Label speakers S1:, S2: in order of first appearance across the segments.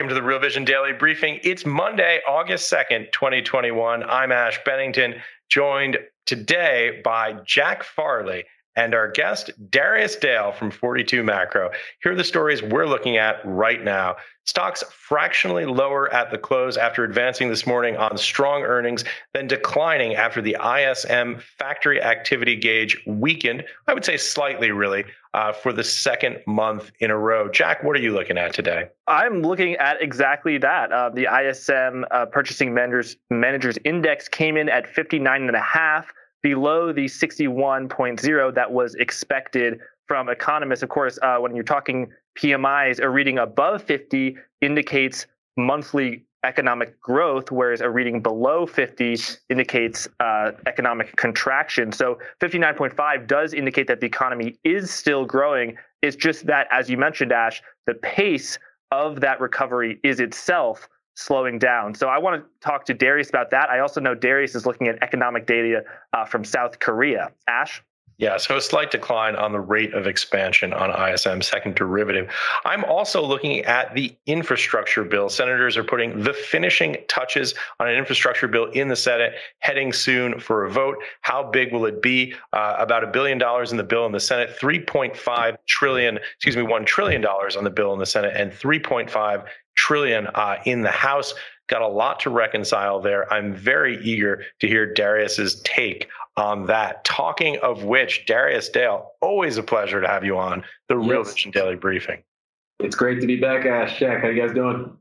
S1: Welcome to the Real Vision Daily Briefing. It's Monday, August 2nd, 2021. I'm Ash Bennington, joined today by Jack Farley and our guest, Darius Dale from 42 Macro. Here are the stories we're looking at right now. Stocks fractionally lower at the close after advancing this morning on strong earnings, then declining after the ISM factory activity gauge weakened. I would say slightly, really, uh, for the second month in a row. Jack, what are you looking at today?
S2: I'm looking at exactly that. Uh, the ISM uh, Purchasing Managers, Managers Index came in at 59 and a half below the 61.0 that was expected from economists. Of course, uh, when you're talking PMIs, a reading above 50 indicates monthly economic growth, whereas a reading below 50 indicates uh, economic contraction. So 59.5 does indicate that the economy is still growing. It's just that, as you mentioned, Ash, the pace of that recovery is itself slowing down. So I want to talk to Darius about that. I also know Darius is looking at economic data uh, from South Korea. Ash?
S1: Yeah, so a slight decline on the rate of expansion on ISM second derivative. I'm also looking at the infrastructure bill. Senators are putting the finishing touches on an infrastructure bill in the Senate, heading soon for a vote. How big will it be? Uh, about a billion dollars in the bill in the Senate, 3.5 trillion, excuse me, $1 trillion on the bill in the Senate, and 3.5 trillion uh, in the House. Got a lot to reconcile there. I'm very eager to hear Darius's take on that. Talking of which, Darius Dale, always a pleasure to have you on the yes. Real Vision Daily Briefing.
S3: It's great to be back, Ash. Jack, how you guys doing?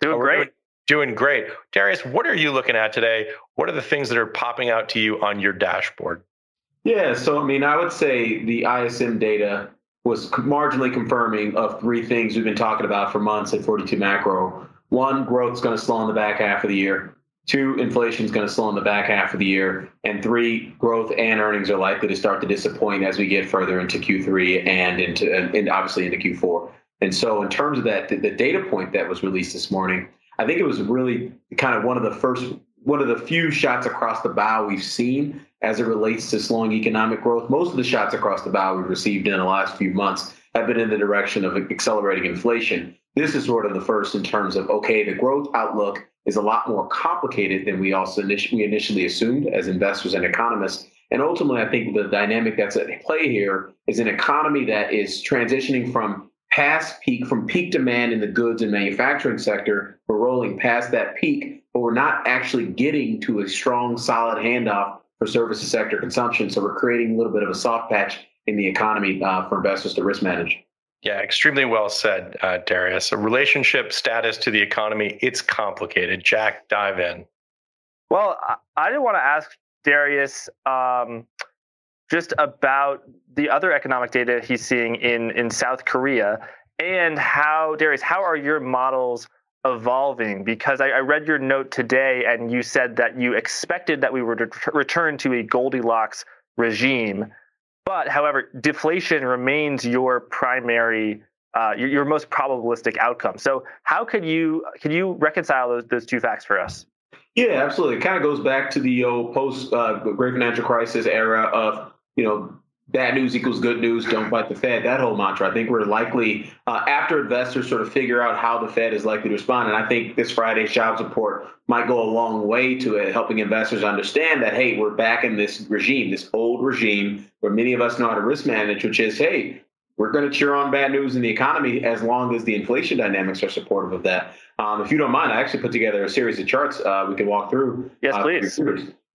S2: Doing oh, great.
S1: Doing great. Darius, what are you looking at today? What are the things that are popping out to you on your dashboard?
S3: Yeah, so I mean, I would say the ISM data was marginally confirming of three things we've been talking about for months at 42 macro. One, growth is going to slow in the back half of the year. Two, inflation is going to slow in the back half of the year. And three, growth and earnings are likely to start to disappoint as we get further into Q3 and into and obviously into Q4. And so, in terms of that, the, the data point that was released this morning, I think it was really kind of one of the first, one of the few shots across the bow we've seen as it relates to slowing economic growth. Most of the shots across the bow we've received in the last few months have been in the direction of accelerating inflation. This is sort of the first in terms of okay, the growth outlook is a lot more complicated than we also we initially assumed as investors and economists. And ultimately, I think the dynamic that's at play here is an economy that is transitioning from past peak, from peak demand in the goods and manufacturing sector. We're rolling past that peak, but we're not actually getting to a strong, solid handoff for services sector consumption. So we're creating a little bit of a soft patch in the economy uh, for investors to risk manage.
S1: Yeah, extremely well said, uh, Darius. A relationship status to the economy, it's complicated. Jack, dive in.
S2: Well, I I did want to ask Darius um, just about the other economic data he's seeing in, in South Korea and how, Darius, how are your models evolving? Because I, I read your note today and you said that you expected that we would return to a Goldilocks regime. But however, deflation remains your primary, uh, your, your, most probabilistic outcome. So how could you can you reconcile those those two facts for us?
S3: Yeah, absolutely. It kind of goes back to the uh, post uh, Great Financial Crisis era of you know bad news equals good news, don't fight the Fed, that whole mantra. I think we're likely, uh, after investors sort of figure out how the Fed is likely to respond, and I think this Friday's jobs report might go a long way to it, helping investors understand that, hey, we're back in this regime, this old regime where many of us know how to risk manage, which is, hey, we're going to cheer on bad news in the economy as long as the inflation dynamics are supportive of that. Um, if you don't mind, I actually put together a series of charts uh, we can walk through.
S2: Yes, uh, please.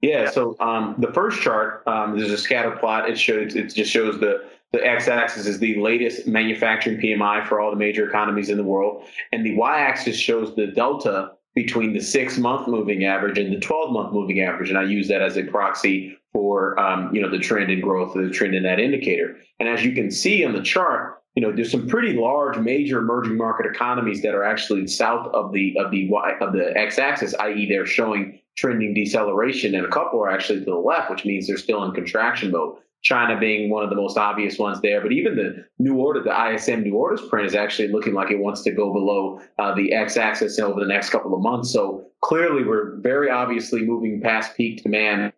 S3: Yeah. So um, the first chart, um, there's a scatter plot. It shows it just shows the the x-axis is the latest manufacturing PMI for all the major economies in the world, and the y-axis shows the delta between the six month moving average and the 12 month moving average. And I use that as a proxy for, um, you know, the trend in growth, the trend in that indicator. And as you can see on the chart, you know, there's some pretty large, major emerging market economies that are actually south of the of the y of the x-axis, i.e., they're showing trending deceleration, and a couple are actually to the left, which means they're still in contraction mode. China being one of the most obvious ones there, but even the new order, the ISM new orders print is actually looking like it wants to go below uh, the x-axis over the next couple of months. So clearly, we're very obviously moving past peak demand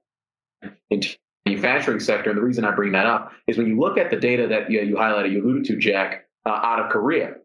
S3: in the manufacturing sector. And the reason I bring that up is when you look at the data that you, you highlighted, you alluded to, Jack, uh, out of Korea.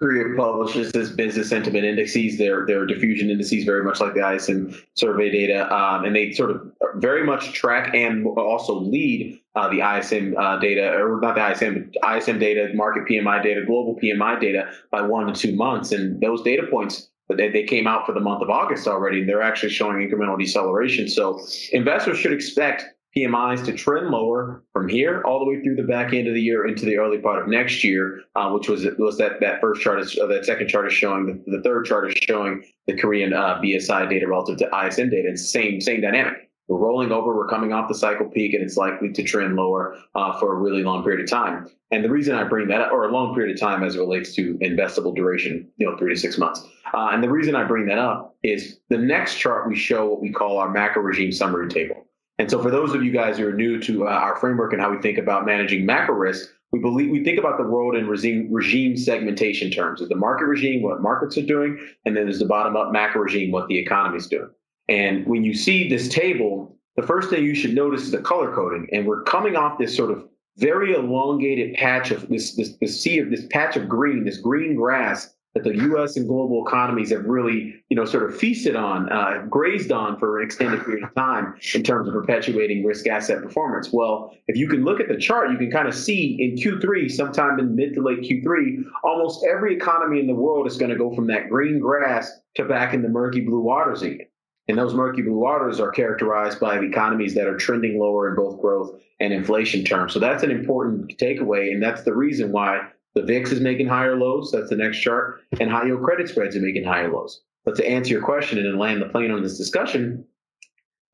S3: Korea publishes this business sentiment indices, their their diffusion indices, very much like the ISM survey data, um, and they sort of very much track and also lead uh, the ISM uh, data, or not the ISM, but ISM data, Markit PMI data, global PMI data by one to two months, and those data points they, they came out for the month of August already, and they're actually showing incremental deceleration. So investors should expect PMIs to trend lower from here all the way through the back end of the year into the early part of next year, uh, which was was that that first chart is uh, that second chart is showing the, the third chart is showing the Korean uh, BSI data relative to ISM data. It's same same dynamic. We're rolling over. We're coming off the cycle peak, and it's likely to trend lower uh, for a really long period of time. And the reason I bring that up, or a long period of time as it relates to investable duration, you know, three to six months. Uh, and the reason I bring that up is the next chart we show what we call our macro regime summary table. And so, for those of you guys who are new to uh, our framework and how we think about managing macro risk, we believe we think about the world in regime, regime segmentation terms. There's the market regime, what markets are doing, and then there's the bottom up macro regime, what the economy is doing. And when you see this table, the first thing you should notice is the color coding. And we're coming off this sort of very elongated patch of this this, this sea of this patch of green, this green grass that the U.S. and global economies have really, you know, sort of feasted on, uh, grazed on for an extended period of time in terms of perpetuating risk asset performance. Well, if you can look at the chart, you can kind of see in Q3, sometime in mid to late Q3, almost every economy in the world is going to go from that green grass to back in the murky blue waters again. And those murky blue waters are characterized by economies that are trending lower in both growth and inflation terms. So that's an important takeaway. And that's the reason why the VIX is making higher lows. That's the next chart. And high yield credit spreads are making higher lows. But to answer your question and then land the plane on this discussion,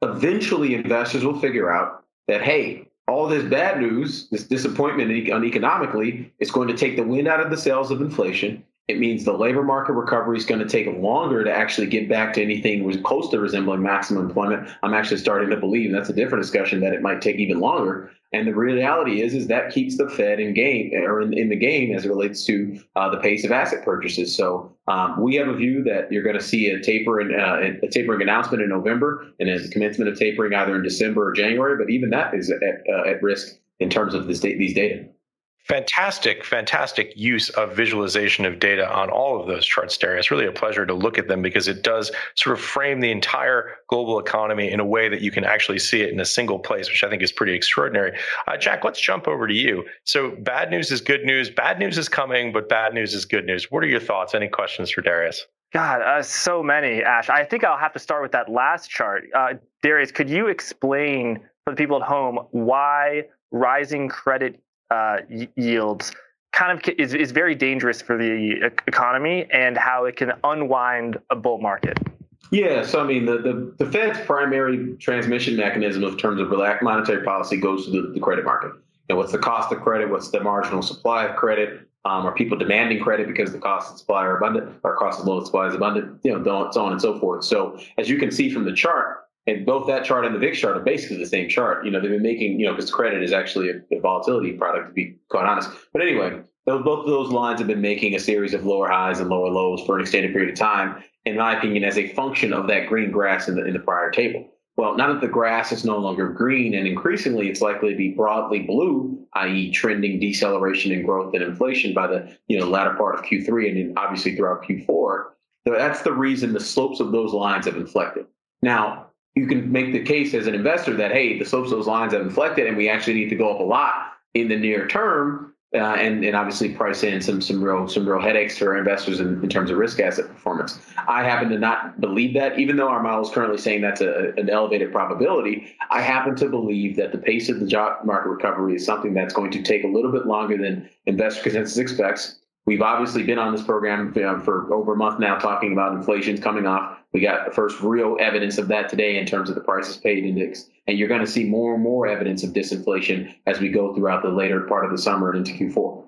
S3: eventually investors will figure out that, hey, all this bad news, this disappointment economically, is going to take the wind out of the sails of inflation. It means the labor market recovery is going to take longer to actually get back to anything close to resembling maximum employment. I'm actually starting to believe, and that's a different discussion, that it might take even longer. And the reality is, is that keeps the Fed in game or in, in the game as it relates to uh, the pace of asset purchases. So um, we have a view that you're going to see a taper and uh, a tapering announcement in November, and then the commencement of tapering either in December or January. But even that is at, uh, at risk in terms of this, these data.
S1: Fantastic, fantastic use of visualization of data on all of those charts, Darius. It's really a pleasure to look at them because it does sort of frame the entire global economy in a way that you can actually see it in a single place, which I think is pretty extraordinary. Uh, Jack, let's jump over to you. So, bad news is good news. Bad news is coming, but bad news is good news. What are your thoughts? Any questions for Darius?
S2: God, uh, so many, Ash. I think I'll have to start with that last chart. Uh, Darius, could you explain for the people at home why rising credit uh, yields kind of is, is very dangerous for the economy and how it can unwind a bull market.
S3: Yeah, so I mean, the, the, the Fed's primary transmission mechanism in terms of monetary policy goes to the, the credit market. Know, what's the cost of credit? What's the marginal supply of credit? Um, are people demanding credit because the cost of supply are abundant, or cost of loan supply is abundant? You know, so on and so forth. So as you can see from the chart, and both that chart and the VIX chart are basically the same chart. You know, they've been making, you know, because credit is actually a, a, volatility product, to be quite honest. But anyway, those, both of those lines have been making a series of lower highs and lower lows for an extended period of time, in my opinion, as a function of that green grass in the, in the prior table. Well, now that the grass is no longer green and increasingly it's likely to be broadly blue, i.e., trending deceleration in growth and inflation by the you know latter part of Q3 and then obviously throughout Q4, that's the reason the slopes of those lines have inflected. Now, you can make the case as an investor that hey, the slopes of those lines have inflected, and we actually need to go up a lot in the near term, uh, and and obviously price in some some real some real headaches for investors in, in, terms of risk asset performance. I happen to not believe that, even though our model is currently saying that's a, an elevated probability. I happen to believe that the pace of the job market recovery is something that's going to take a little bit longer than investor consensus expects. We've obviously been on this program for over a month now talking about inflation's coming off We got the first real evidence of that today in terms of the prices paid index. And you're going to see more and more evidence of disinflation as we go throughout the later part of the summer and into Q4.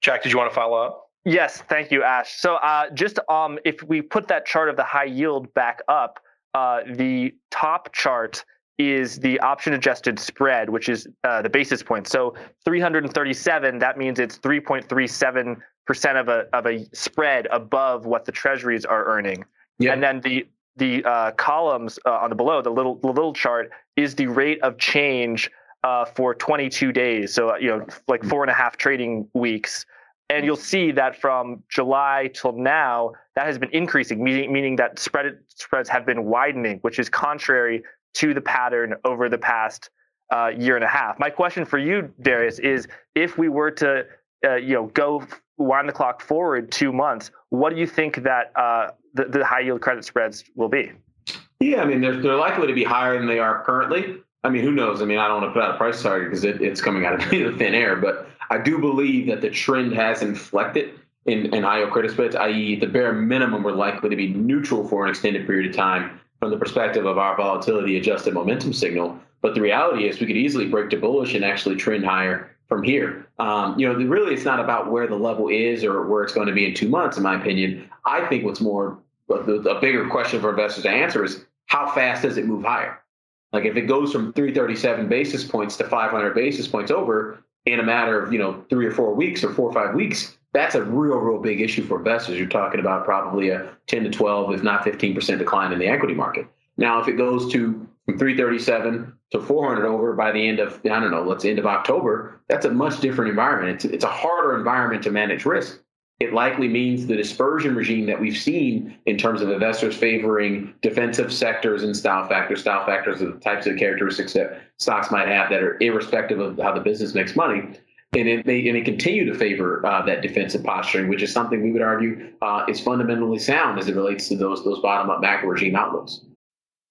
S1: Jack, did you want to follow up?
S2: Yes, thank you, Ash. So uh, just um, if we put that chart of the high yield back up, uh, the top chart is the option adjusted spread, which is uh, the basis point. So 337, that means it's 3.37 percent of a of a spread above what the treasuries are earning. Yeah. And then the the uh, columns uh, on the below, the little the little chart, is the rate of change uh, for 22 days. So you know, like four and a half trading weeks. And you'll see that from July till now, that has been increasing, meaning, meaning that spread spreads have been widening, which is contrary to the pattern over the past uh, year and a half. My question for you, Darius, is if we were to uh, you know go wind the clock forward two months, what do you think that uh, the, the high yield credit spreads will be?
S3: Yeah, I mean, they're, they're likely to be higher than they are currently. I mean, who knows? I mean, I don't want to put out a price target because it, it's coming out of thin air, but I do believe that the trend has inflected in, in yield credit spreads, i.e., the bare minimum, we're likely to be neutral for an extended period of time from the perspective of our volatility adjusted momentum signal. But the reality is, we could easily break to bullish and actually trend higher from here. Um, you know, really, it's not about where the level is or where it's going to be in two months. In my opinion, I think what's more a bigger question for investors to answer is how fast does it move higher? Like if it goes from 337 basis points to 500 basis points over in a matter of you know three or four weeks or four or five weeks, that's a real, real big issue for investors. You're talking about probably a 10 to 12, if not 15 percent decline in the equity market. Now, if it goes to from 337 to 400 over by the end of I don't know, let's end of October, that's a much different environment. It's it's a harder environment to manage risk. It likely means the dispersion regime that we've seen in terms of investors favoring defensive sectors and style factors. Style factors are the types of characteristics that stocks might have that are irrespective of how the business makes money. And it may, and it continue to favor uh, that defensive posturing, which is something we would argue uh, is fundamentally sound as it relates to those those bottom up macro regime outlooks.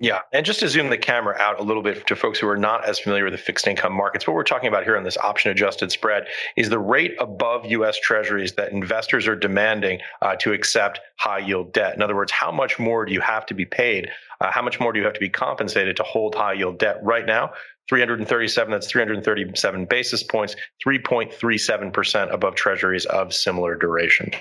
S1: Yeah, and just to zoom the camera out a little bit to folks who are not as familiar with the fixed income markets, what we're talking about here on this option adjusted spread is the rate above U.S. Treasuries that investors are demanding uh, to accept high yield debt. In other words, how much more do you have to be paid? Uh, how much more do you have to be compensated to hold high yield debt? Right now, 337, that's 337 basis points, 3.37% above Treasuries of similar duration.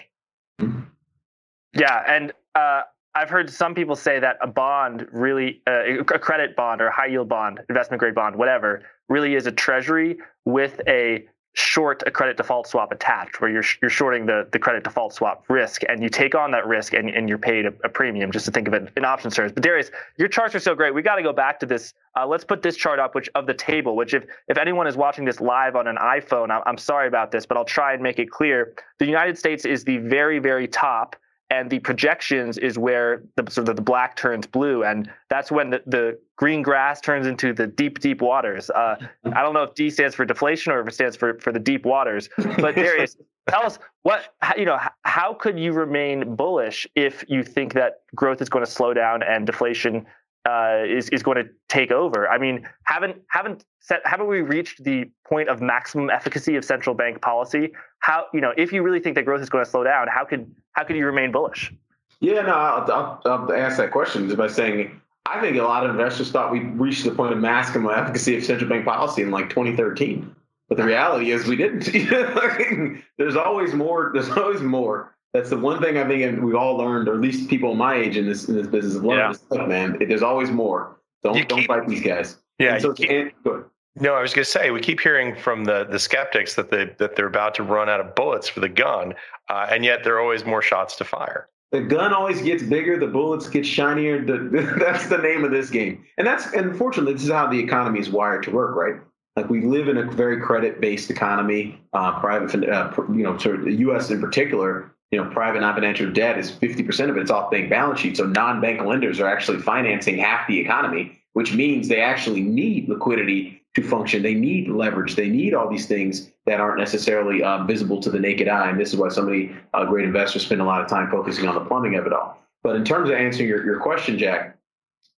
S2: Yeah, and uh, I've heard some people say that a bond really, uh, a credit bond or a high yield bond, investment grade bond, whatever, really is a treasury with a short a credit default swap attached, where you're you're shorting the, the credit default swap risk, and you take on that risk, and, and you're paid a, a premium. Just to think of it in option terms. But Darius, your charts are so great. We got to go back to this. Uh, let's put this chart up, which of the table. Which if if anyone is watching this live on an iPhone, I'm, I'm sorry about this, but I'll try and make it clear. The United States is the very very top and the projections is where the sort of the black turns blue and that's when the, the green grass turns into the deep deep waters. Uh, i don't know if d stands for deflation or if it stands for, for the deep waters but darius tell us what you know how could you remain bullish if you think that growth is going to slow down and deflation uh, is is going to take over. I mean, haven't haven't set, haven't we reached the point of maximum efficacy of central bank policy? How you know if you really think that growth is going to slow down, how could how could you remain bullish?
S3: Yeah, no, I'll, I'll, I'll ask that question by saying I think a lot of investors thought we reached the point of maximum efficacy of central bank policy in like 2013, but the reality is we didn't. there's always more. There's always more that's the one thing I think we've all learned, or at least people my age in this in this business have learned. Yeah. Stuff, man, there's always more. Don't you don't fight these guys.
S1: Yeah. So keep, no, I was going to say we keep hearing from the the skeptics that they that they're about to run out of bullets for the gun, uh, and yet there are always more shots to fire.
S3: The gun always gets bigger, the bullets get shinier. The, that's the name of this game, and that's unfortunately this is how the economy is wired to work, right? Like we live in a very credit based economy, uh, private, uh, you know, sort of the U.S. in particular you know, private non-financial debt is 50% of it. It's off bank balance sheet. So non-bank lenders are actually financing half the economy, which means they actually need liquidity to function. They need leverage. They need all these things that aren't necessarily um, visible to the naked eye. And this is why so many uh, great investors spend a lot of time focusing on the plumbing of it all. But in terms of answering your, your question, Jack,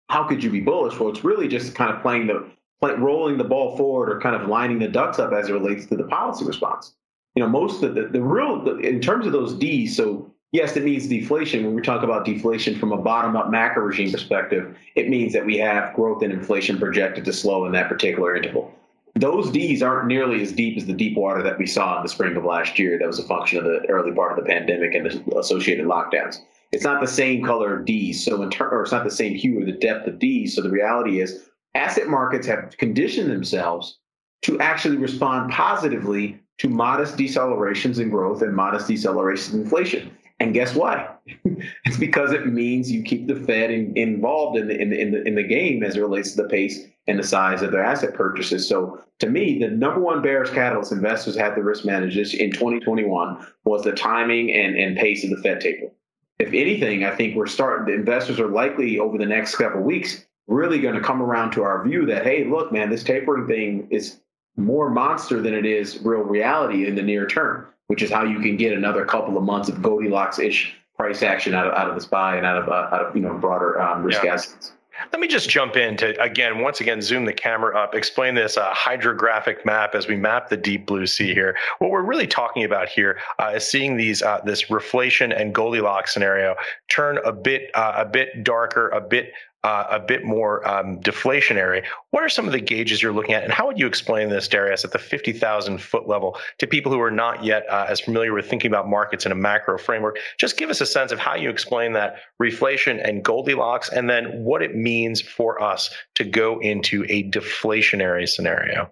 S3: how could you be bullish? Well, it's really just kind of playing the play, rolling the ball forward or kind of lining the ducks up as it relates to the policy response. You know, most of the the real the, in terms of those D's. So yes, it means deflation. When we talk about deflation from a bottom up macro regime perspective, it means that we have growth and inflation projected to slow in that particular interval. Those D's aren't nearly as deep as the deep water that we saw in the spring of last year. That was a function of the early part of the pandemic and the associated lockdowns. It's not the same color of D's, so in ter- or it's not the same hue or the depth of D's. So the reality is, asset markets have conditioned themselves to actually respond positively to modest decelerations in growth and modest decelerations in inflation. And guess why? it's because it means you keep the Fed in, involved in the, in, the, in, the, in the game as it relates to the pace and the size of their asset purchases. So to me, the number one bearish catalyst investors had to risk manage this in 2021 was the timing and, and pace of the Fed taper. If anything, I think we're starting, the investors are likely over the next couple weeks really going to come around to our view that, hey, look, man, this tapering thing is more monster than it is real reality in the near term which is how you can get another couple of months of Goldilocks-ish price action out of out of the SPY and out of uh, out of you know broader um, risk yeah. assets.
S1: Let me just jump in to again, once again, zoom the camera up, explain this uh, hydrographic map as we map the deep blue sea here. What we're really talking about here uh, is seeing these uh, this reflation and Goldilocks scenario turn a bit uh, a bit darker, a bit uh, a bit more um, deflationary. What are some of the gauges you're looking at, and how would you explain this, Darius, at the 50,000 foot level to people who are not yet uh, as familiar with thinking about markets in a macro framework? Just give us a sense of how you explain that reflation and Goldilocks, and then what it means for us to go into a deflationary scenario.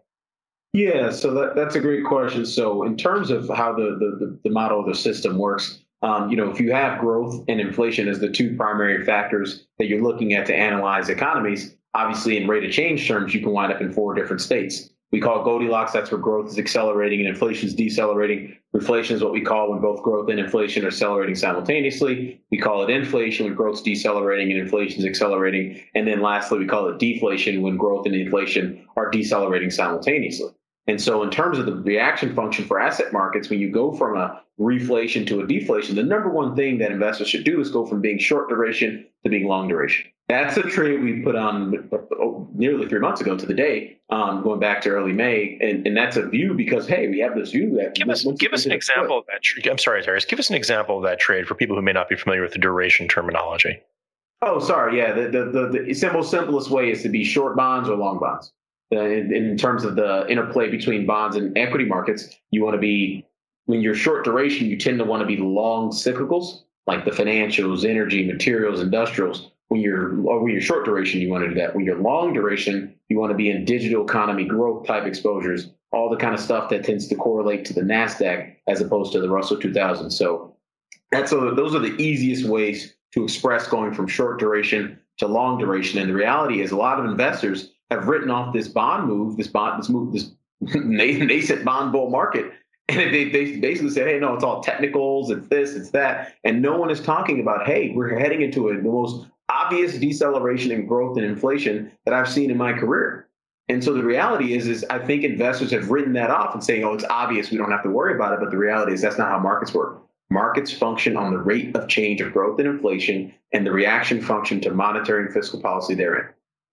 S3: Yeah, so that, that's a great question. So, in terms of how the, the, the model of the system works, um, you know, if you have growth and inflation as the two primary factors that you're looking at to analyze economies, obviously in rate of change terms, you can wind up in four different states. We call Goldilocks, that's where growth is accelerating and inflation is decelerating. Reflation is what we call when both growth and inflation are accelerating simultaneously. We call it inflation when growth is decelerating and inflation is accelerating. And then lastly, we call it deflation when growth and inflation are decelerating simultaneously. And so, in terms of the reaction function for asset markets, when you go from a reflation to a deflation, the number one thing that investors should do is go from being short duration to being long duration. That's a trade we put on oh, nearly three months ago to the day, um, going back to early May, and, and that's a view because hey, we have this view that
S1: give us give us an example of that. Trade. I'm sorry, Darius. Give us an example of that trade for people who may not be familiar with the duration terminology.
S3: Oh, sorry. Yeah, the the the, the simple simplest way is to be short bonds or long bonds uh, in, in, terms of the interplay between bonds and equity markets, you want to be, when you're short duration, you tend to want to be long cyclicals, like the financials, energy, materials, industrials. When you're, or when you're short duration, you want to do that. When you're long duration, you want to be in digital economy growth type exposures, all the kind of stuff that tends to correlate to the NASDAQ as opposed to the Russell 2000. So that's a, those are the easiest ways to express going from short duration to long duration. And the reality is a lot of investors have written off this bond move, this bond, this move, this nascent bond bull market. And they, basically said, hey, no, it's all technicals, it's this, it's that. And no one is talking about, hey, we're heading into the most obvious deceleration in growth and inflation that I've seen in my career. And so the reality is, is I think investors have written that off and saying, oh, it's obvious, we don't have to worry about it. But the reality is that's not how markets work. Markets function on the rate of change of growth and inflation and the reaction function to monetary and fiscal policy therein.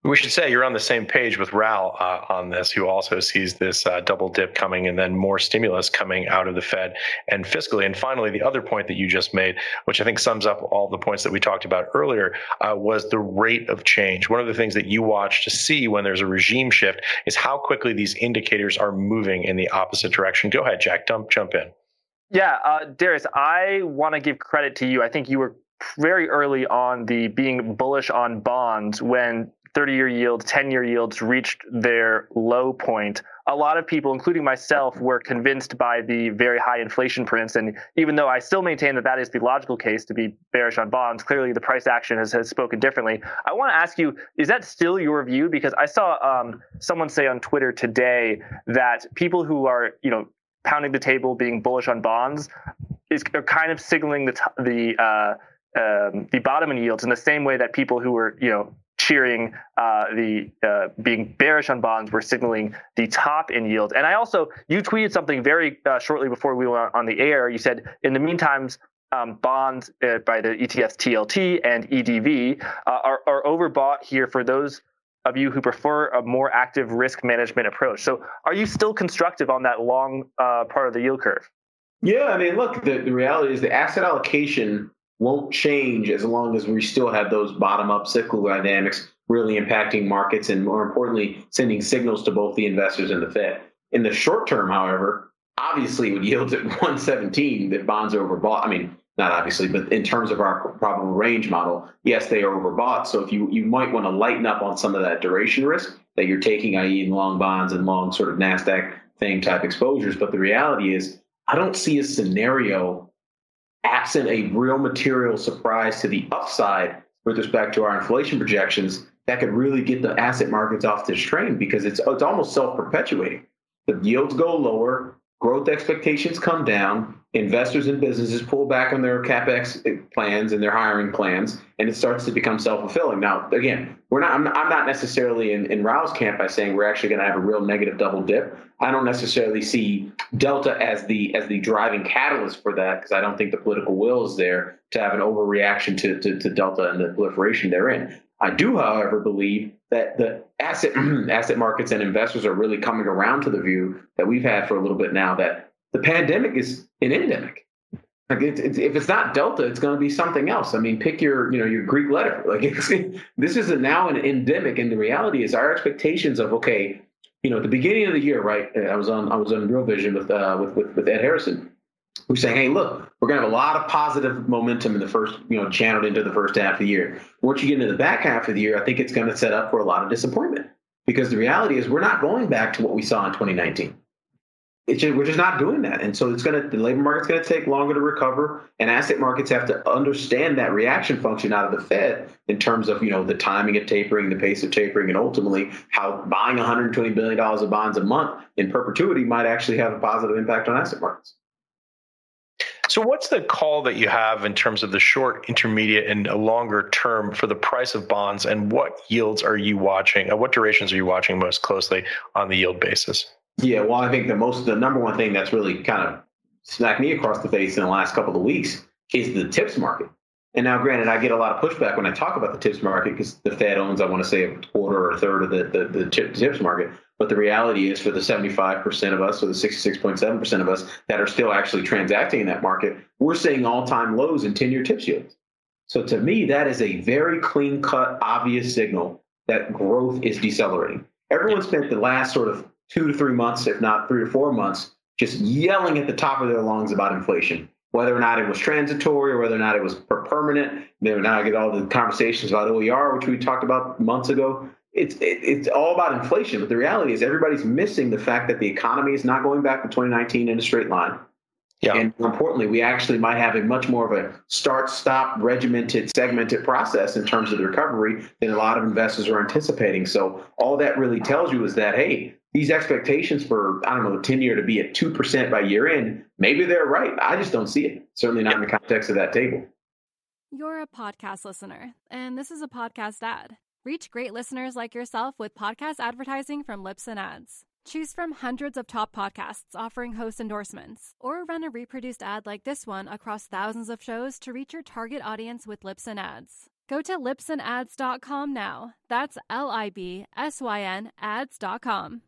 S1: We should say you're on the same page with Raoul uh, on this, who also sees this uh, double dip coming and then more stimulus coming out of the Fed and fiscally. And finally, the other point that you just made, which I think sums up all the points that we talked about earlier, uh, was the rate of change. One of the things that you watch to see when there's a regime shift is how quickly these indicators are moving in the opposite direction. Go ahead, Jack. Dump, jump in.
S2: Yeah, uh, Darius, I want to give credit to you. I think you were very early on the being bullish on bonds when 30 year yields, 10 year yields reached their low point, a lot of people, including myself, were convinced by the very high inflation prints. And even though I still maintain that that is the logical case to be bearish on bonds, clearly the price action has, has spoken differently. I want to ask you, is that still your view? Because I saw um, someone say on Twitter today that people who are, you know, pounding the table, being bullish on bonds, is are kind of signaling the t- the uh, um, the bottom in yields in the same way that people who were, you know, cheering uh, the uh, being bearish on bonds. We're signaling the top in yields. And I also, you tweeted something very uh, shortly before we went on the air. You said, in the meantime, um, bonds uh, by the ETFs TLT and EDV uh, are, are overbought here for those of you who prefer a more active risk management approach. So, are you still constructive on that long uh, part of the yield curve?
S3: Yeah, I mean, look, the, the reality is the asset allocation won't change as long as we still have those bottom up cyclical dynamics really impacting markets and more importantly, sending signals to both the investors and the Fed. In the short term, however, obviously with yields at 117, that bonds are overbought. I mean, not obviously, but in terms of our probable range model, yes, they are overbought. So if you you might want to lighten up on some of that duration risk that you're taking, i.e., in long bonds and long sort of Nasdaq thing type exposures. But the reality is, I don't see a scenario absent a real material surprise to the upside with respect to our inflation projections that could really get the asset markets off this train because it's it's almost self-perpetuating. The yields go lower, growth expectations come down, investors and businesses pull back on their capex plans and their hiring plans, and it starts to become self-fulfilling. Now, again, we're not. I'm, not necessarily in, in Raoul's camp by saying we're actually going to have a real negative double dip. I don't necessarily see Delta as the as the driving catalyst for that because I don't think the political will is there to have an overreaction to, to, to Delta and the proliferation therein. I do, however, believe that the asset asset markets and investors are really coming around to the view that we've had for a little bit now that the pandemic is an endemic. Like it's, it's, if it's not Delta, it's going to be something else. I mean, pick your you know your Greek letter. Like this is a, now an endemic, and the reality is our expectations of okay, you know, at the beginning of the year, right? I was on I was on Real Vision with uh, with, with with Ed Harrison, who's saying, hey, look, we're going to have a lot of positive momentum in the first, you know, channeled into the first half of the year. Once you get into the back half of the year, I think it's going to set up for a lot of disappointment because the reality is we're not going back to what we saw in 2019. It's just, we're just not doing that, and so it's going to the labor market's going to take longer to recover, and asset markets have to understand that reaction function out of the Fed in terms of you know the timing of tapering, the pace of tapering, and ultimately how buying 120 billion dollars of bonds a month in perpetuity might actually have a positive impact on asset markets.
S1: So, what's the call that you have in terms of the short, intermediate, and longer term for the price of bonds, and what yields are you watching? Uh, what durations are you watching most closely on the yield basis?
S3: Yeah, well, I think the most, the number one thing that's really kind of smacked me across the face in the last couple of weeks is the TIPS market. And now, granted, I get a lot of pushback when I talk about the TIPS market because the Fed owns, I want to say, a quarter or a third of the, the, the TIPS market. But the reality is, for the 75% of us, or the 66.7% of us that are still actually transacting in that market, we're seeing all time lows in 10 year TIPS yields. So to me, that is a very clean cut, obvious signal that growth is decelerating. Everyone spent the last sort of two to three months, if not three or four months, just yelling at the top of their lungs about inflation, whether or not it was transitory or whether or not it was permanent. Then now I get all the conversations about OER, which we talked about months ago it's it, it's all about inflation, but the reality is everybody's missing the fact that the economy is not going back to 2019 in a straight line. Yeah. And more importantly, we actually might have a much more of a start, stop, regimented, segmented process in terms of the recovery than a lot of investors are anticipating. So all that really tells you is that, hey, these expectations for, I don't know, the 10 year to be at 2% by year end, maybe they're right. I just don't see it. Certainly not in the context of that table.
S4: You're a podcast listener, and this is a podcast ad. Reach great listeners like yourself with podcast advertising from Libsyn Ads. Choose from hundreds of top podcasts offering host endorsements, or run a reproduced ad like this one across thousands of shows to reach your target audience with Libsyn Ads. Go to libsynads.com now. That's L I B S Y N ads.com.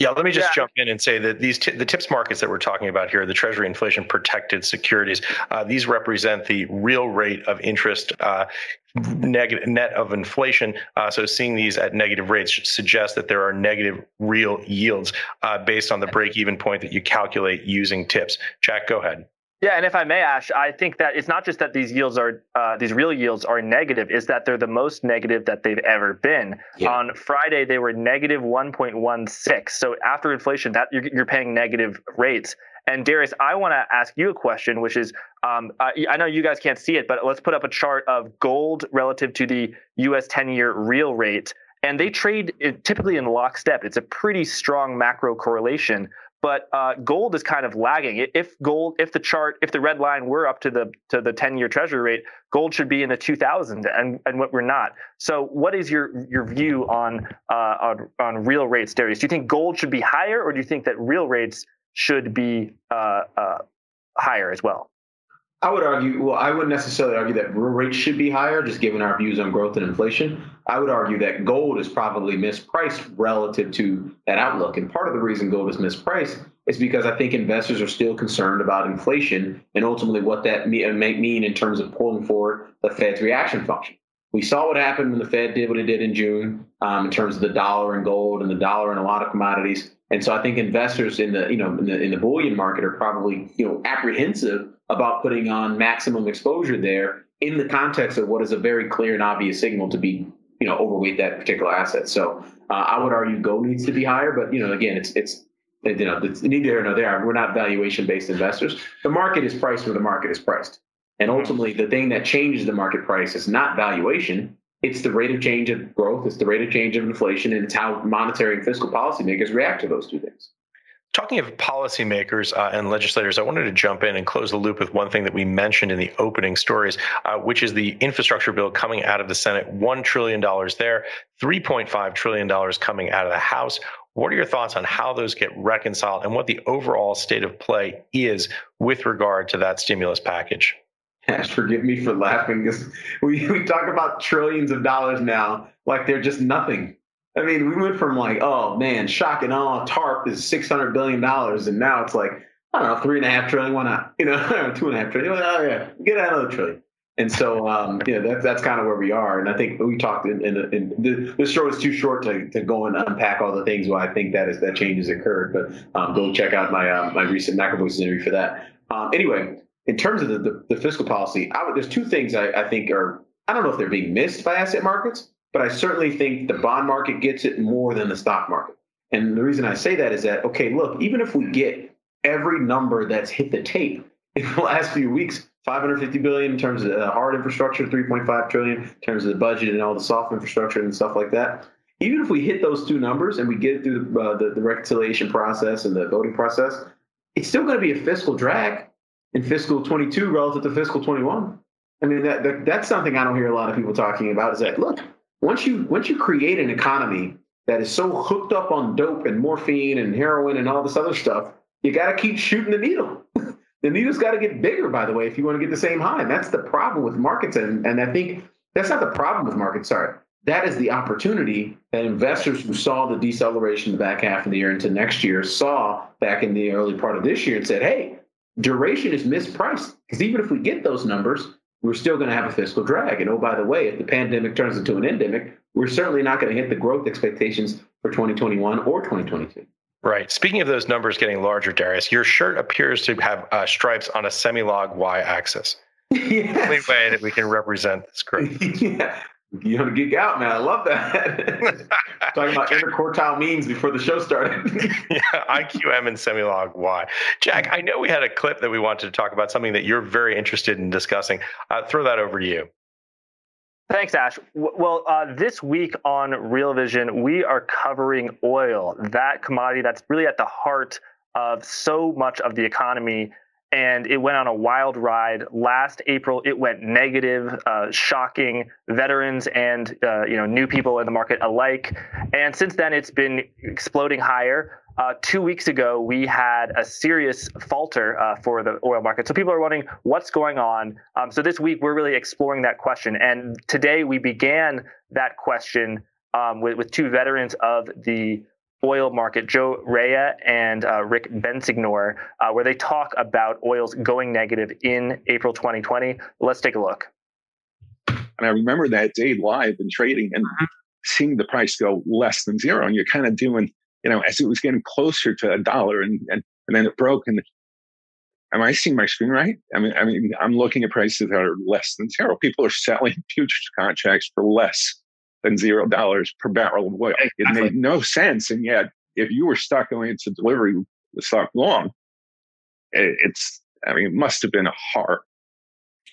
S1: Yeah, let me just yeah. jump in and say that these t- the TIPS markets that we're talking about here, the Treasury inflation protected securities, uh, these represent the real rate of interest uh, negative net of inflation. Uh, so seeing these at negative rates suggests that there are negative real yields uh, based on the break even point that you calculate using TIPS. Jack, go ahead.
S2: Yeah, and if I may, Ash, I think that it's not just that these yields are uh, these real yields are negative; is that they're the most negative that they've ever been. Yeah. On Friday, they were negative 1.16. So after inflation, that you're, you're paying negative rates. And Darius, I want to ask you a question, which is, um, I, I know you guys can't see it, but let's put up a chart of gold relative to the U.S. 10-year real rate, and they trade typically in lockstep. It's a pretty strong macro correlation. But uh, gold is kind of lagging. If gold, if the chart, if the red line were up to the to the 10 year treasury rate, gold should be in the 2000 and and what we're not. So, what is your your view on uh, on on real rates, Darius? Do you think gold should be higher, or do you think that real rates should be uh, uh higher as well?
S3: I would argue, well, I wouldn't necessarily argue that rates should be higher, just given our views on growth and inflation. I would argue that gold is probably mispriced relative to that outlook. And part of the reason gold is mispriced is because I think investors are still concerned about inflation and ultimately what that may mean in terms of pulling forward the Fed's reaction function. We saw what happened when the Fed did what it did in June um, in terms of the dollar and gold and the dollar and a lot of commodities. And so I think investors in the you know in the, in the bullion market are probably you know apprehensive about putting on maximum exposure there in the context of what is a very clear and obvious signal to be you know overweight that particular asset. So uh, I would argue gold needs to be higher, but you know again it's it's you know it's neither here nor there. We're not valuation based investors. The market is priced where the market is priced, and ultimately the thing that changes the market price is not valuation it's the rate of change of growth, it's the rate of change of inflation, and it's how monetary and fiscal policymakers react to those two things.
S1: Talking of policymakers uh, and legislators, I wanted to jump in and close the loop with one thing that we mentioned in the opening stories, uh, which is the infrastructure bill coming out of the Senate. $1 trillion there, $3.5 trillion coming out of the House. What are your thoughts on how those get reconciled and what the overall state of play is with regard to that stimulus package?
S3: Forgive me for laughing because we, we talk about trillions of dollars now like they're just nothing. I mean, we went from like, oh man, shock and awe, TARP is six hundred billion dollars, and now it's like, I don't know, three and a half trillion. Why not? You know, two and a half trillion. Oh yeah, get another trillion. And so, um, you know, that's that's kind of where we are. And I think we talked in, in, in the, the show is too short to, to go and unpack all the things why I think that is that change has occurred. But um, go check out my uh, my recent Voices interview for that. Um, anyway, in terms of the, the, the fiscal policy, would, there's two things I, I think are, I don't know if they're being missed by asset markets, but I certainly think the bond market gets it more than the stock market. And the reason I say that is that, okay, look, even if we get every number that's hit the tape in the last few weeks, 550 billion in terms of hard infrastructure, 3.5 trillion in terms of the budget and all the soft infrastructure and stuff like that. Even if we hit those two numbers and we get through the, uh, the, the reconciliation process and the voting process, it's still going to be a fiscal drag in fiscal 22 relative to fiscal 21. I mean, that, that, that's something I don't hear a lot of people talking about. Is that look, once you once you create an economy that is so hooked up on dope and morphine and heroin and all this other stuff, you got to keep shooting the needle. the needle's got to get bigger, by the way, if you want to get the same high. And that's the problem with markets. And, and I think that's not the problem with markets. Sorry. That is the opportunity that investors who saw the deceleration in the back half of the year into next year saw back in the early part of this year and said, hey, duration is mispriced because even if we get those numbers, we're still going to have a fiscal drag. And oh, by the way, if the pandemic turns into an endemic, we're certainly not going to hit the growth expectations for 2021 or 2022.
S1: Right. Speaking of those numbers getting larger, Darius, your shirt appears to have uh, stripes on a semi-log y-axis. yes. The only way that we can represent this growth.
S3: yeah you know, to geek out, man. I love that. Talking about interquartile means before the show started.
S1: yeah, IQM and Semilog Y. Jack, I know we had a clip that we wanted to talk about, something that you're very interested in discussing. Uh, throw that over to you.
S2: Thanks, Ash. Well, uh, this week on Real Vision, we are covering oil, that commodity that's really at the heart of so much of the economy and it went on a wild ride. Last April, it went negative, uh, shocking veterans and uh, you know new people in the market alike. And since then, it's been exploding higher. Uh, two weeks ago, we had a serious falter uh, for the oil market. So people are wondering what's going on. Um, so this week, we're really exploring that question. And today, we began that question um, with, with two veterans of the oil market, Joe Raia and uh, Rick Bensignor, uh, where they talk about oils going negative in April 2020. Let's take a look.
S5: And I remember that day live and trading and mm-hmm. seeing the price go less than zero. And you're kind of doing, you know, as it was getting closer to a dollar and, and, and then it broke. And am I seeing my screen right? I mean, I mean, I'm looking at prices that are less than zero. People are selling futures contracts for less than zero dollars per barrel of oil. Exactly. It made no sense. And yet, if you were stuck going into delivery the stock long, it, it's I mean, it must have been a horror.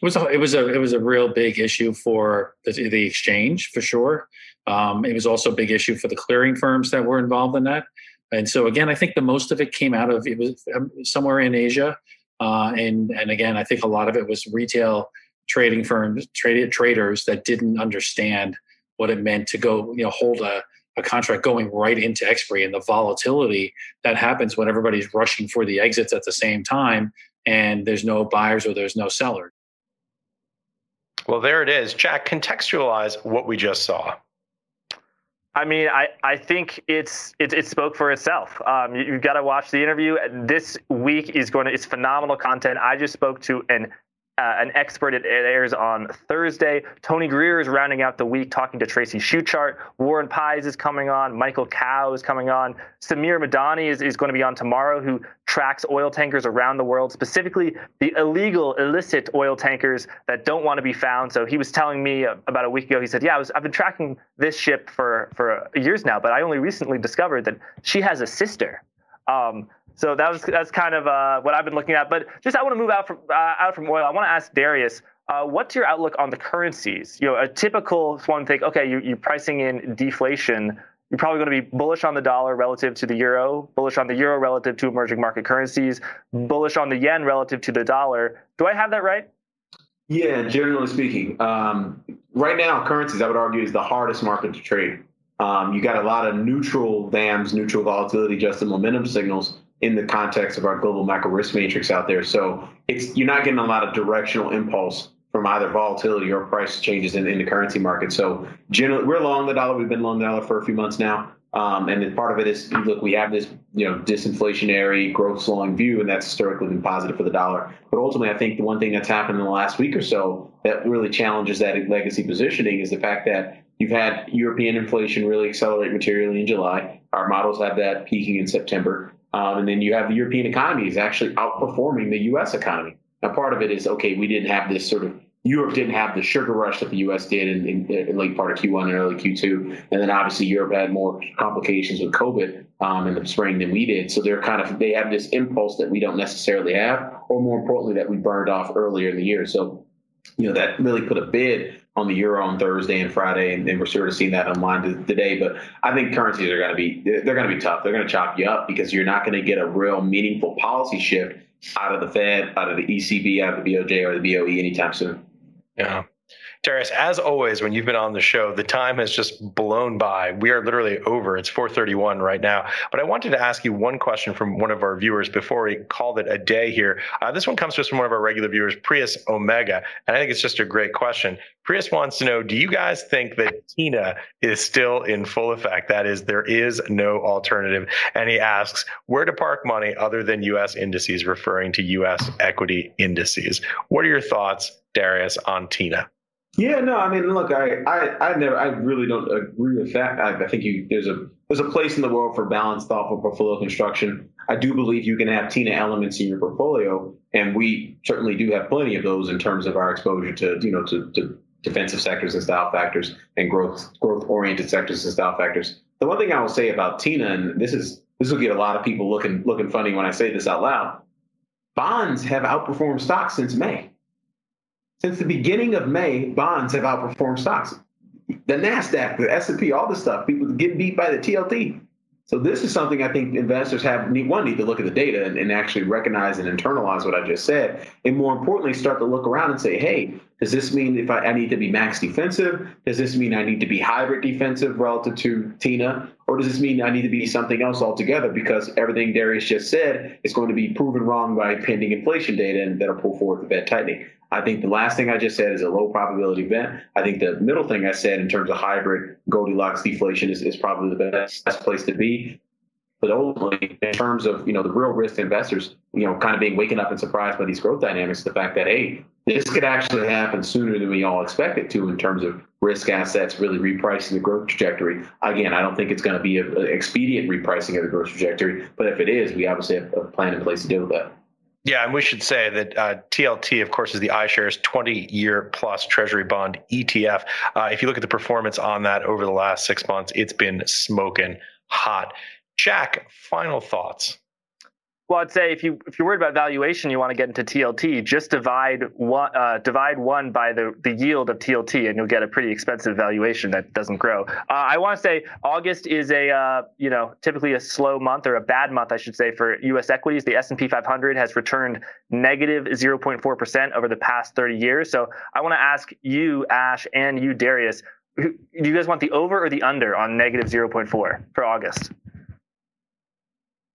S6: It was a, it was a it was a real big issue for the, the exchange for sure. Um, it was also a big issue for the clearing firms that were involved in that. And so again, I think the most of it came out of it was um, somewhere in Asia, uh, and and again, I think a lot of it was retail trading firms, traded traders that didn't understand what it meant to go, you know, hold a, a contract going right into expiry and the volatility that happens when everybody's rushing for the exits at the same time and there's no buyers or there's no sellers.
S1: Well, there it is. Jack, contextualize what we just saw.
S2: I mean, I, I think it's it, it spoke for itself. Um, you, have got to watch the interview. This week is going to it's phenomenal content. I just spoke to an uh, an expert. It airs on Thursday. Tony Greer is rounding out the week talking to Tracy Shuchart. Warren Pies is coming on. Michael Kao is coming on. Samir Madani is, is going to be on tomorrow, who tracks oil tankers around the world, specifically the illegal, illicit oil tankers that don't want to be found. So he was telling me about a week ago, he said, Yeah, I was, I've been tracking this ship for, for years now, but I only recently discovered that she has a sister. Um, so that was that's kind of uh, what I've been looking at. But just I want to move out from uh, out from oil. I want to ask Darius, uh, what's your outlook on the currencies? You know, a typical one think, okay, you, you're pricing in deflation. You're probably going to be bullish on the dollar relative to the euro, bullish on the euro relative to emerging market currencies, bullish on the yen relative to the dollar. Do I have that right?
S3: Yeah, generally speaking, um, right now currencies I would argue is the hardest market to trade. Um, you got a lot of neutral VAMs, neutral volatility adjusted momentum signals in the context of our global macro risk matrix out there. So it's you're not getting a lot of directional impulse from either volatility or price changes in, in the currency market. So generally, we're long the dollar. We've been long the dollar for a few months now. Um, and part of it is, look, we have this, you know, disinflationary growth slowing view, and that's historically been positive for the dollar. But ultimately, I think the one thing that's happened in the last week or so that really challenges that legacy positioning is the fact that you've had European inflation really accelerate materially in July. Our models have that peaking in September. Um, and then you have the European economy is actually outperforming the U.S. economy. Now, part of it is okay. We didn't have this sort of Europe didn't have the sugar rush that the U.S. did in, in, in late part of Q1 and early Q2, and then obviously Europe had more complications with COVID um, in the spring than we did. So they're kind of they have this impulse that we don't necessarily have, or more importantly, that we burned off earlier in the year. So you know that really put a bid on the euro on Thursday and Friday, and, and we're sort of seeing that unwind today. But I think currencies are going to be they're going to be tough. They're going to chop you up because you're not going to get a real meaningful policy shift out of the Fed, out of the ECB, out of the BOJ or the BOE anytime soon.
S1: Yeah. Darius, as always, when you've been on the show, the time has just blown by. We are literally over. It's 4:31 right now. But I wanted to ask you one question from one of our viewers before we called it a day here. Uh, this one comes to us from one of our regular viewers, Prius Omega, and I think it's just a great question. Prius wants to know: Do you guys think that TINA is still in full effect? That is, there is no alternative. And he asks, where to park money other than U.S. indices, referring to U.S. equity indices. What are your thoughts, Darius, on TINA?
S3: Yeah, no, I mean, look, I, I, I never, I really don't agree with that. I, I, think you, there's a, there's a place in the world for balanced, thoughtful portfolio construction. I do believe you can have TINA elements in your portfolio, and we certainly do have plenty of those in terms of our exposure to, you know, to, to defensive sectors and style factors and growth, growth oriented sectors and style factors. The one thing I will say about TINA, and this is, this will get a lot of people looking, looking funny when I say this out loud. Bonds have outperformed stocks since May. Since the beginning of May, bonds have outperformed stocks. The Nasdaq, the S and P, all this stuff. People get beat by the TLT. So this is something I think investors have need, one need to look at the data and, and, actually recognize and internalize what I just said, and more importantly, start to look around and say, hey, does this mean if I, I need to be max defensive? Does this mean I need to be hybrid defensive relative to Tina, or does this mean I need to be something else altogether? Because everything Darius just said is going to be proven wrong by pending inflation data and that'll pull forward the Fed tightening. I think the last thing I just said is a low probability event. I think the middle thing I said in terms of hybrid Goldilocks deflation is, is probably the best, best place to be. But ultimately, in terms of you know the real risk investors, you know, kind of being waken up and surprised by these growth dynamics, the fact that hey, this could actually happen sooner than we all expect it to in terms of risk assets really repricing the growth trajectory. Again, I don't think it's going to be an expedient repricing of the growth trajectory, but if it is, we obviously have a plan in place to deal with that.
S1: Yeah, and we should say that uh, TLT, of course, is the iShares 20 year plus Treasury bond ETF. Uh, if you look at the performance on that over the last six months, it's been smoking hot. Jack, final thoughts.
S2: Well, I'd say if you if you're worried about valuation, you want to get into TLT. Just divide one uh, divide one by the the yield of TLT, and you'll get a pretty expensive valuation that doesn't grow. Uh, I want to say August is a uh, you know typically a slow month or a bad month, I should say, for U.S. equities. The S&P 500 has returned negative 0.4 percent over the past 30 years. So I want to ask you, Ash, and you, Darius, do you guys want the over or the under on negative 0.4 for August?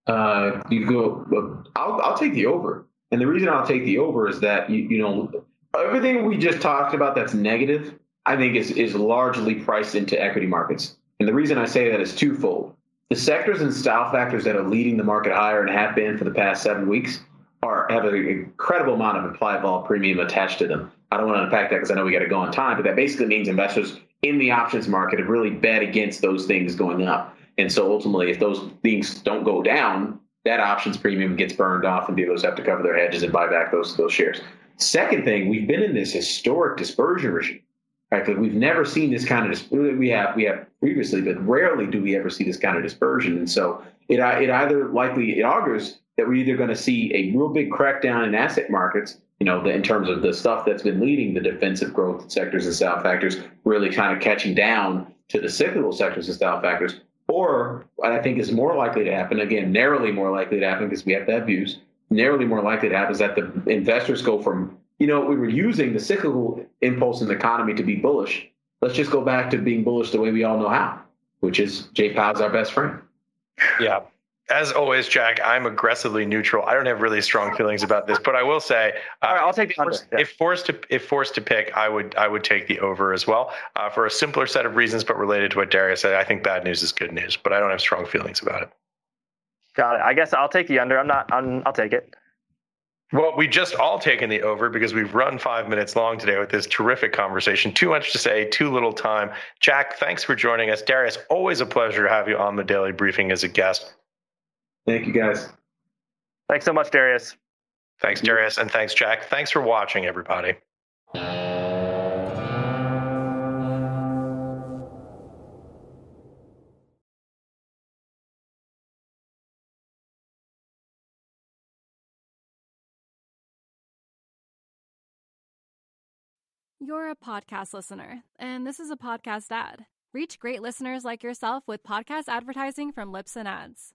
S3: Uh, you go. I'll I'll take the over, and the reason I'll take the over is that you you know everything we just talked about that's negative, I think is is largely priced into equity markets, and the reason I say that is twofold. The sectors and style factors that are leading the market higher and have been for the past seven weeks are have an incredible amount of implied vol premium attached to them. I don't want to unpack that because I know we got to go on time, but that basically means investors in the options market have really bet against those things going up. And so ultimately, if those things don't go down, that options premium gets burned off and dealers have to cover their hedges and buy back those those shares. Second thing, we've been in this historic dispersion regime. Right? Because we've never seen this kind of we have we have previously, but rarely do we ever see this kind of dispersion. And so it it either likely it augurs that we're either going to see a real big crackdown in asset markets, you know, in terms of the stuff that's been leading the defensive growth sectors and style factors, really kind of catching down to the cyclical sectors and style factors, or what I think is more likely to happen, again, narrowly more likely to happen because we have to have views, narrowly more likely to happen is that the investors go from, you know, we were using the cyclical impulse in the economy to be bullish. Let's just go back to being bullish the way we all know how, which is Jay Powell's our best friend.
S1: Yeah as always, Jack, I'm aggressively neutral. I don't have really strong feelings about this, but I will say,
S2: uh, all right, I'll take the
S1: under. Yeah. If forced to if forced to pick, I would I would take the over as well uh, for a simpler set of reasons, but related to what Darius said. I think bad news is good news, but I don't have strong feelings about it.
S2: Got it. I guess I'll take the under. I'm not. I'm, I'll take it.
S1: Well, we just all taken the over because we've run five minutes long today with this terrific conversation. Too much to say, too little time. Jack, thanks for joining us. Darius, always a pleasure to have you on the daily briefing as a guest.
S3: Thank you, guys.
S2: Thanks so much, Darius.
S1: Thanks, Darius, and thanks, Jack. Thanks for watching, everybody.
S4: You're a podcast listener, and this is a podcast ad. Reach great listeners like yourself with podcast advertising from Libsyn Ads.